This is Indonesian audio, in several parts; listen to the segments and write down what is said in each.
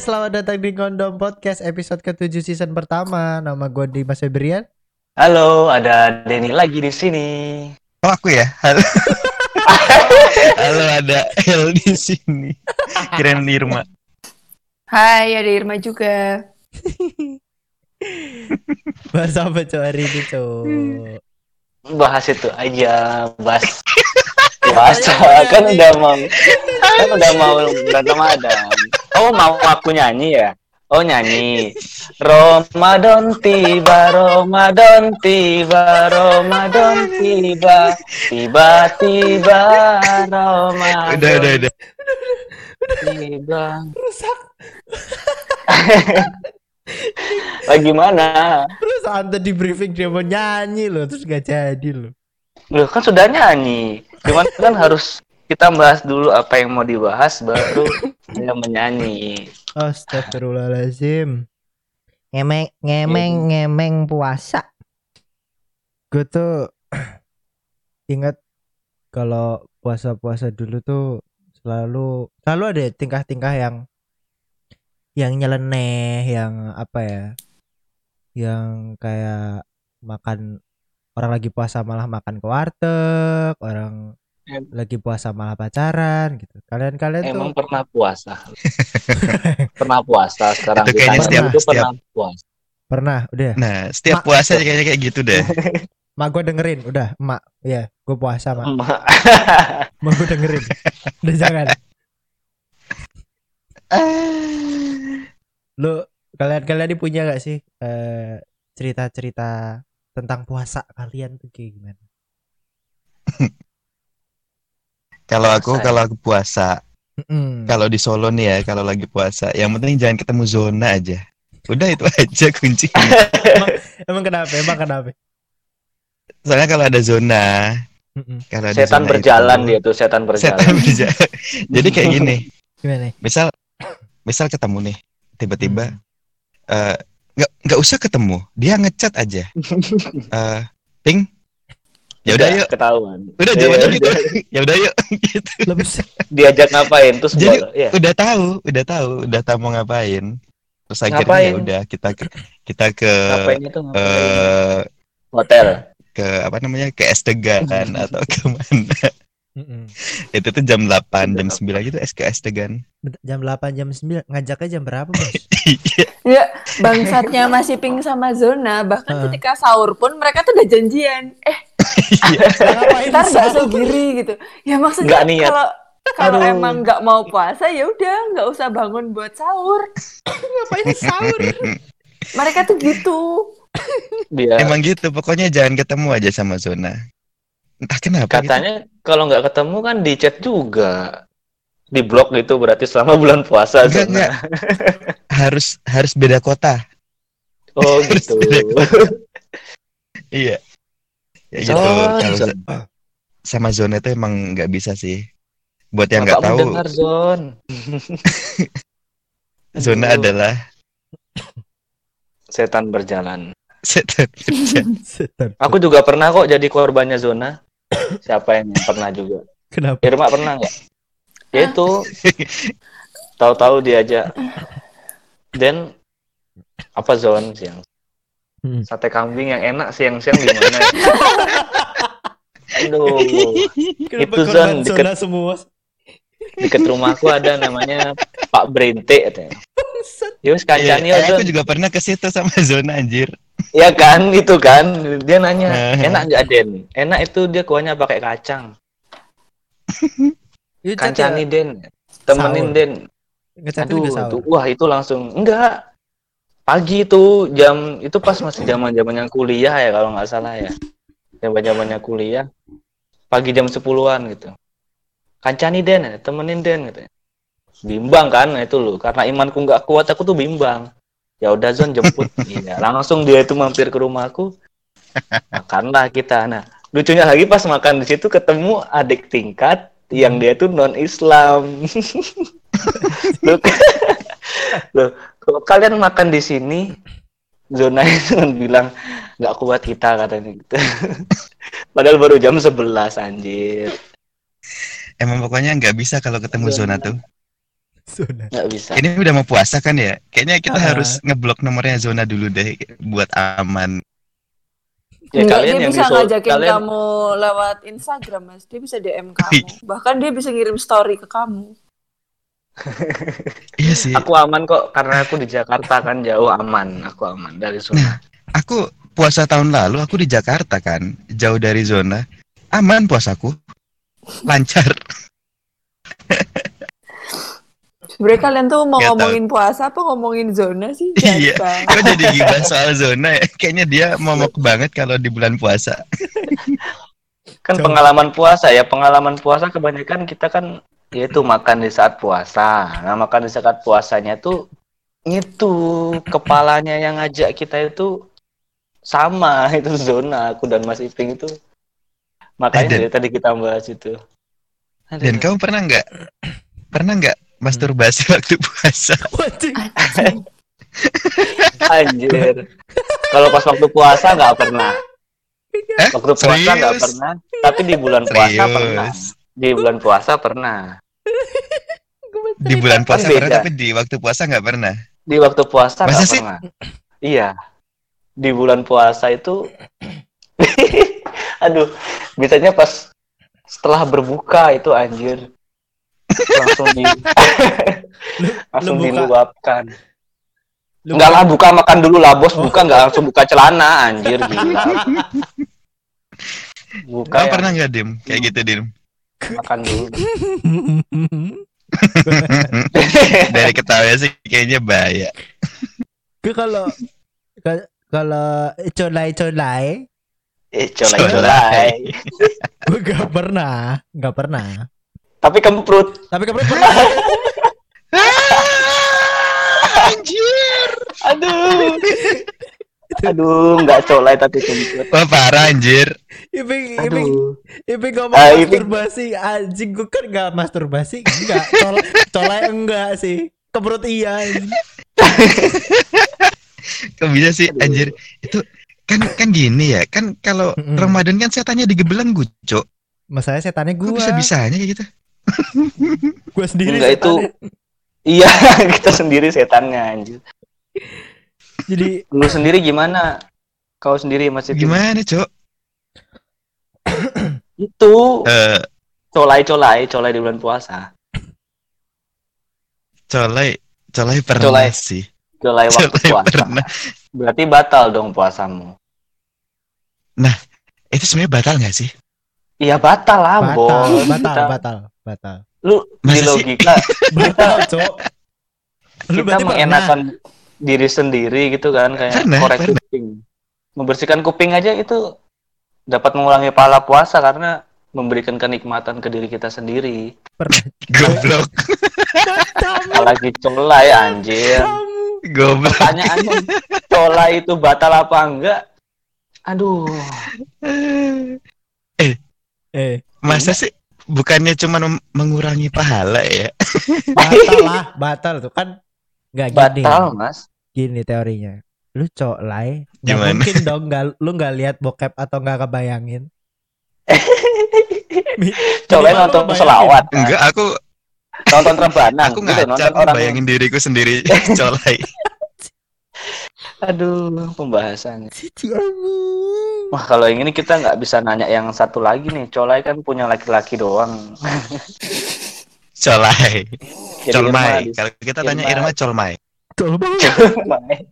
guys, selamat datang di Kondom Podcast episode ke-7 season pertama. Nama gue Dimas Febrian. Halo, ada Denny lagi di sini. Oh aku ya. Halo. Halo ada El di sini. Kirain Irma. Hai, ada Irma juga. Bahas apa cowok hari ini cowok? Bahas itu aja, bahas bahasa kan udah mau kan udah mau bulan Ramadan. Oh mau aku nyanyi ya? Oh nyanyi. Ramadan tiba, Ramadan tiba, Ramadan tiba, tiba-tiba Ramadan Udah udah udah. tiba. Rusak. Bagaimana? Terus anda di briefing dia mau nyanyi loh, terus gak jadi loh. Loh kan sudah nyanyi. Cuman kan harus kita bahas dulu apa yang mau dibahas baru saya menyanyi. Astagfirullahaladzim. Ngemeng, ngemeng, ngemeng puasa. Gue tuh ingat kalau puasa-puasa dulu tuh selalu selalu ada tingkah-tingkah yang yang nyeleneh, yang apa ya? Yang kayak makan orang lagi puasa malah makan ke warteg, orang Lagi puasa malah pacaran gitu. Kalian-kalian tuh Emang pernah puasa. pernah puasa sekarang Itu kayaknya setiap- itu setiap- pernah puasa. pernah udah Nah setiap Ma- puasa kayaknya kayak gitu deh. mak gue dengerin udah mak ya gue puasa mak Emak. mak gue dengerin udah jangan lu kalian kalian ini punya gak sih eh, cerita-cerita tentang puasa kalian tuh kayak gimana Kalau aku ya? kalau aku puasa, Mm-mm. kalau di Solo nih ya kalau lagi puasa, yang penting jangan ketemu zona aja. Udah itu aja kuncinya. emang kenapa emang kenapa Soalnya kalau ada zona, Mm-mm. kalau ada setan zona berjalan itu- dia tuh, setan berjalan. Setan berjalan. Jadi kayak gini. gimana misal misal ketemu nih tiba-tiba Hmm. eh, nggak nggak usah ketemu dia ngechat aja Eh, ping ya udah yuk ketahuan. udah Iya, jawabannya gitu udah. ya udah yuk gitu Diajak ngapain terus Jadi- boleh. ya. udah tahu udah tahu udah tahu mau ngapain terus akhirnya Ngapain? ya udah kita ke kita ke Ngapain itu ngapain? eh Hotel. ke apa namanya ke Estegan atau ke mana Mm-mm. itu tuh jam 8 jam 9 gitu SKS Tegan jam 8 jam 9 ngajaknya jam berapa bos Ya, bangsatnya masih ping sama zona. Bahkan Heeh. ketika sahur pun mereka tuh udah janjian. Eh, ngapain ntar bakso giri gitu. Ya maksudnya Nggak kalau kalau emang nggak mau puasa ya udah nggak usah bangun buat sahur. ngapain sahur Mereka tuh gitu. Dia emang gitu pokoknya jangan ketemu aja sama zona entah kenapa gitu. katanya kalau nggak ketemu kan di chat juga. Di blok gitu berarti selama bulan puasa. Enggak, Zona. enggak. harus harus beda kota Oh gitu. iya ya gitu Zon, kalau Zon. zo- sama zona itu emang nggak bisa sih buat yang nggak tahu dengar Zon. zona adalah setan berjalan. setan Setan. Aku juga pernah kok jadi korbannya zona. Siapa yang pernah juga? kenapa Irma pernah nggak? Ya itu. Tahu-tahu diajak. Dan apa zon siang? Hmm. Sate kambing yang enak siang-siang di mana? ya? Aduh, kenapa Itu zon deket- semua deket rumahku ada namanya Pak Brente katanya. Yus kancani Iya, ya, eh, aku juga pernah ke situ sama zona anjir Ya kan, itu kan. Dia nanya, Eh. enak nggak Den? Enak itu dia kuahnya pakai kacang. Itu Kancani Den. Temenin Sahur. Den. Aduh, tuh, wah itu langsung enggak. Pagi itu jam itu pas masih zaman zamannya kuliah ya kalau nggak salah ya. Zaman zamannya kuliah. Pagi jam 10-an gitu. Kancani Den, temenin Den gitu. Bimbang kan itu loh, karena imanku nggak kuat aku tuh bimbang. Ya udah Zon jemput. iya, langsung dia itu mampir ke rumahku. Makanlah kita. Nah, lucunya lagi pas makan di situ ketemu adik tingkat yang dia tuh non Islam. Loh, kalau kalian makan di sini, zona itu bilang nggak kuat kita katanya gitu. Padahal baru jam 11 anjir. emang pokoknya nggak bisa kalau ketemu Zona. zona tuh Zona. nggak bisa Ini udah mau puasa kan ya? Kayaknya kita Ah. harus ngeblok nomornya zona dulu deh buat aman. ya Enggak, kalian dia yang bisa disuruh- ngajakin kalian kamu lewat Instagram, Mas. Dia bisa DM kamu. Bahkan dia bisa ngirim story ke kamu. Iya sih. aku aman kok karena aku di Jakarta kan jauh aman aku aman dari zona Aku puasa tahun lalu aku di Jakarta kan, jauh dari zona. Aman puasaku. Lancar. Sebenarnya kalian tuh mau tahu. ngomongin puasa apa ngomongin zona sih? Iya. Kok jadi gibah soal zona ya? Kayaknya dia momok banget kalau di bulan puasa. kan Coba. pengalaman puasa ya pengalaman puasa kebanyakan kita kan yaitu makan di saat puasa nah makan di saat puasanya tuh itu kepalanya yang ngajak kita itu sama itu zona aku dan Mas Iping itu makanya Eh, Dan- dari tadi kita bahas itu Aduh. Dan kamu pernah nggak pernah nggak masturbasi waktu puasa? Anjir kalau pas waktu puasa nggak pernah Eh? waktu puasa nggak Serius? pernah tapi di bulan puasa pernah Serius. Di bulan puasa pernah Di bulan puasa Kan pernah beda. tapi di waktu puasa nggak pernah. di waktu puasa Masa nggak sih? pernah iya di bulan puasa itu aduh biasanya pas setelah berbuka itu anjir langsung di langsung buka. diluapkan Lu enggak lah buka makan dulu lah bos buka nggak langsung buka celana anjir gila buka Kamu ya, pernah nggak dim kayak gitu dim? Makan dulu. Dari ketawa sih kayaknya bahaya. Gue kalau ka- kalau colai colai. Eh colai gue gak pernah gak pernah. Tapi kemprut. Tapi kemarin pernah Anjir. aduh aduh nggak colai tapi kemprut Wah parah anjir. Iping Iping aduh Iping ngomong Ah, Iping. masturbasi anjing gue kan gak masturbasi enggak colai colai enggak sih keperut iya anjing. Kok bisa sih anjir? Itu kan kan gini ya. Kan kalau Mm-mm. Ramadan kan setannya digebelenggu, Cok. masalahnya setannya gue bisa bisanya kayak gitu? gue sendiri Enggak, itu- setannya. iya kita sendiri setannya anjir jadi lu sendiri gimana kau sendiri masih Gimana, Cok? itu Eh, colai colai colai di bulan puasa colai colai pernah Colai. sih. colai waktu Colai puasa pernah. berarti batal dong puasamu Itu sebenarnya batal nggak sih? iya batal lah batal bos batal batal batal lu di Masa sih? logika batal cok lu kita berarti pernah mengenakan diri sendiri gitu kan kayak Pernah, korek pernah. kuping. Membersihkan kuping aja itu dapat mengurangi pahala puasa karena memberikan kenikmatan ke diri kita sendiri. Pernah. Goblok, apalagi colai anjir. Goblok. pertanyaannya colai itu batal apa enggak? Aduh. Eh Masa sih bukannya cuma mengurangi pahala ya? batal lah batal tuh kan. Nggak gini batal mas gini teorinya lu colai nggak Gimana? mungkin dong nggak lu nggak lihat bokep atau nggak kebayangin lu nonton selawat kan? Enggak, aku nonton rebanan aku gitu, ngaca nonton aku orang bayangin diriku sendiri colai. aduh pembahasannya wah kalau yang ini kita nggak bisa nanya yang satu lagi nih colai kan punya laki-laki doang Colai. Colmai. Kalau kita tanya Irma- Colmai. Colmai di-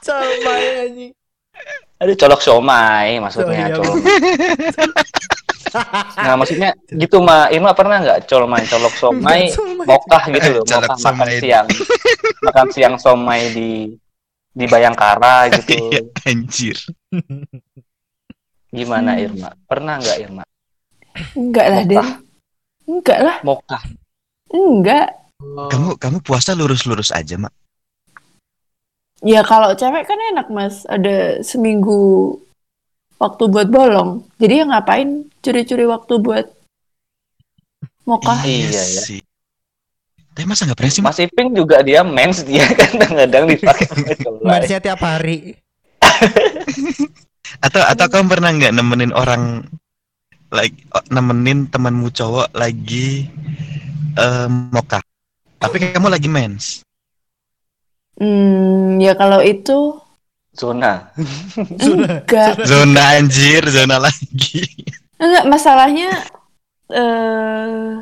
colmai anjing aduh colok somai maksudnya Oh, iya, colok. nah maksudnya gitu mah Irma pernah nggak colmai colok somai mokah gitu loh? Mokah makan somai. siang. Makan siang somai di di Bayangkara Iya, gitu anjir. gimana Irma? Pernah nggak Irma? Enggak lah, Den. mokah Enggak lah. mokah Enggak. Kamu kamu puasa lurus-lurus aja, Mak. Ya kalau cewek kan enak, Mas. Ada seminggu waktu buat bolong. Jadi ya ngapain curi-curi waktu buat mokah? Iya, ya. sih. Tapi masa nggak pernah sih? Mas Iping juga dia mens dia kadang-kadang dipakai Marsnya tiap hari Atau atau kamu pernah nggak nemenin orang like oh, nemenin temanmu cowok lagi eh, moka. Tapi kamu lagi mens. Hmm, ya kalau itu Zona. enggak. Zona anjir, zona lagi. Enggak, masalahnya eh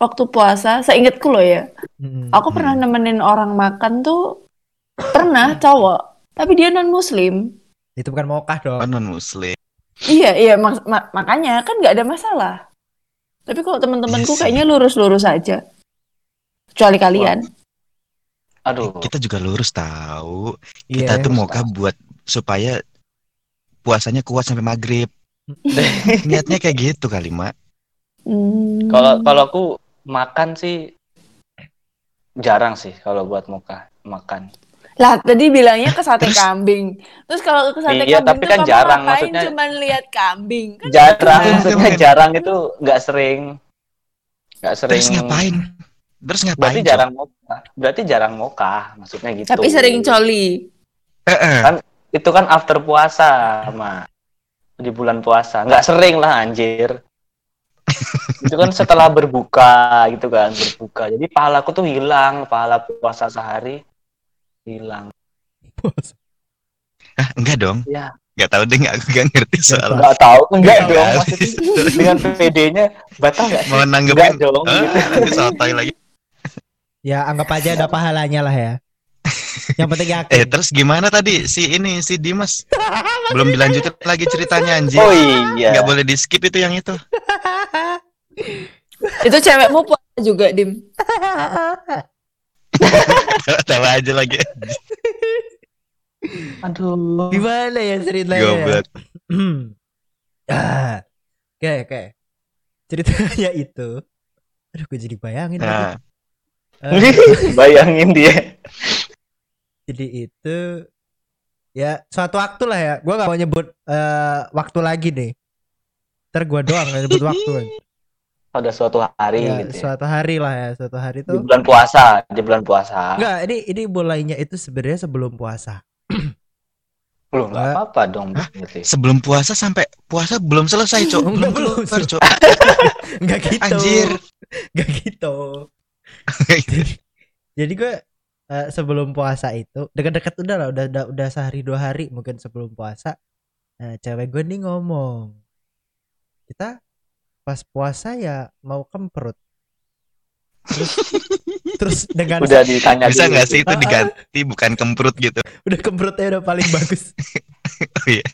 waktu puasa, seingatku loh ya. Mm-mm. Aku pernah nemenin orang makan tuh pernah cowok, tapi dia non muslim. Itu bukan mokah dong. Oh, non muslim. Iya, iya mak- ma- makanya kan nggak ada masalah. Tapi kalau teman-temanku kayaknya lurus-lurus aja. Kecuali kalian. Aduh. Kita juga lurus tahu. Iya. Kita tuh moka buat supaya puasanya kuat sampai maghrib. Niatnya kayak gitu kali, Mak. Hmm. Kalau kalau aku makan sih jarang sih kalau buat muka makan. Lah tadi bilangnya ke sate kambing. Terus kalau ke sate Iya, kambing tapi kan kamu jarang, ngapain maksudnya- cuman lihat kambing? Kan Jarang, Iya, maksudnya temen. jarang itu nggak sering. Nggak sering. Terus ngapain? Terus ngapain? Berarti jarang moka. Berarti jarang moka, maksudnya gitu. tapi sering coli. Eh, eh. Itu kan after puasa, Ma. Di bulan puasa. Nggak sering lah, anjir. itu kan setelah berbuka gitu kan, berbuka. Jadi pahalaku tuh hilang, pahala puasa sehari hilang. Bos. Ah, enggak dong. Ya, Enggak tahu deh, nggak- aku nggak ngerti soal. nggak tahu, enggak Nggak dong. Maksudnya dengan PD-nya batal nggak sih? Mau Enggak nanggepin dong. Ah, gitu. lagi. Ya anggap aja ada pahalanya lah ya. Yang penting yakin. Eh, terus gimana tadi si ini si Dimas? Belum dilanjutin lagi ceritanya anjir. Oh iya. Nggak boleh di skip itu yang itu. Itu cewekmu puasa juga, Dim. Tahu aja lagi. Aduh. Gimana ya ceritanya? Goblok. Ah, Oke oke. Ceritanya itu. Aduh gue jadi bayangin. Nah, Bayangin dia. jadi itu ya suatu waktu lah ya. Gue gak mau nyebut eh, waktu lagi deh. Ntar gue doang gak nyebut waktu. kan. Pada suatu hari Ya, gitu. Ya. suatu hari lah ya. Suatu hari Di tuh. bulan puasa, di bulan puasa. Enggak, ini ini mulainya itu sebenarnya sebelum puasa. Belum nggak Nggak. apa-apa dong berarti. sebelum puasa sampai puasa belum selesai, Cok. Belum belum. keluar, Cok. Enggak gitu. Anjir. Enggak gitu. Jadi gue eh, sebelum puasa itu dekat-dekat udah lah udah, udah udah sehari dua hari mungkin sebelum puasa eh, cewek gue nih ngomong kita pas puasa ya mau kemprut terus terus dengan Udah ditanya Bisa nggak sih itu diganti bukan kemprut gitu? udah kemprutnya udah paling bagus Oh iya.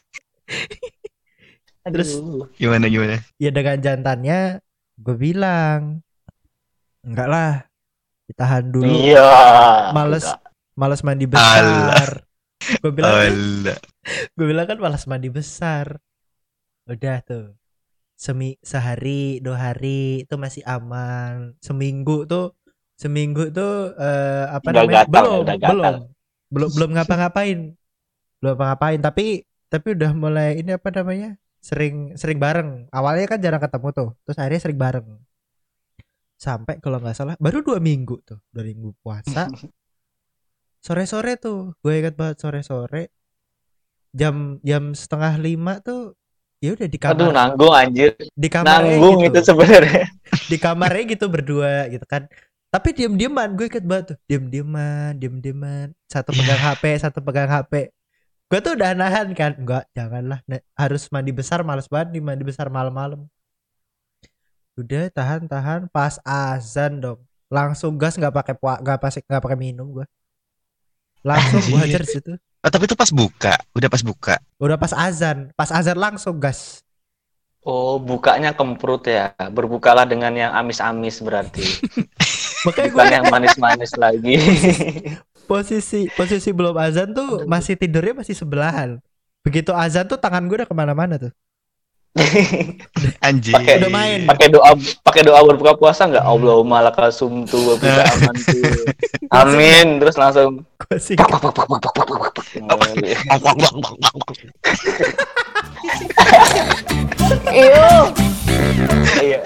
terus Aduh. Gimana gimana? ya dengan jantannya gue bilang enggak lah ditahan dulu. Iya. males Enggak. males mandi besar. Gue bilang gue bilang kan malas mandi besar. Udah tuh. Semi sehari dua hari itu masih aman. Seminggu tuh seminggu tuh eh, apa Udah namanya? gatal ya, belum udah gatal. belum. Belum belum ngapa-ngapain. Belum ngapa-ngapain. Tapi tapi udah mulai ini apa namanya? Sering sering bareng. Awalnya kan jarang ketemu tuh. Terus akhirnya sering bareng sampai kalau nggak salah baru dua minggu tuh dua minggu puasa. Sore-sore tuh gue ingat banget sore-sore jam jam setengah lima tuh ya udah di Aduh kamar nanggung anjir. di kamarnya Nanggung gitu. itu sebenarnya. di kamarnya gitu berdua gitu kan. Tapi diem dieman gue inget banget tuh diem dieman diem dieman satu pegang hp satu pegang hp gue tuh udah nahan kan enggak janganlah harus mandi besar males banget nih mandi besar malam-malam udah tahan tahan pas azan dong langsung gas nggak pakai pua nggak pakai nggak pakai minum gue langsung gue Anjir. hajar situ Oh, tapi itu pas buka, udah pas buka. udah pas azan pas azan langsung gas Oh, bukanya kemprut ya. Berbukalah dengan yang amis-amis berarti. makanya gue Bukan yang manis-manis lagi. posisi posisi belum azan tuh masih tidurnya masih sebelahan begitu azan tuh tangan gue udah ke mana-mana tuh Anjir. Pakai udah main. Pakai doa pakai doa berbuka puasa enggak? Allahumma lakal sumtu wa bika. Amin. Terus langsung Iya. iya.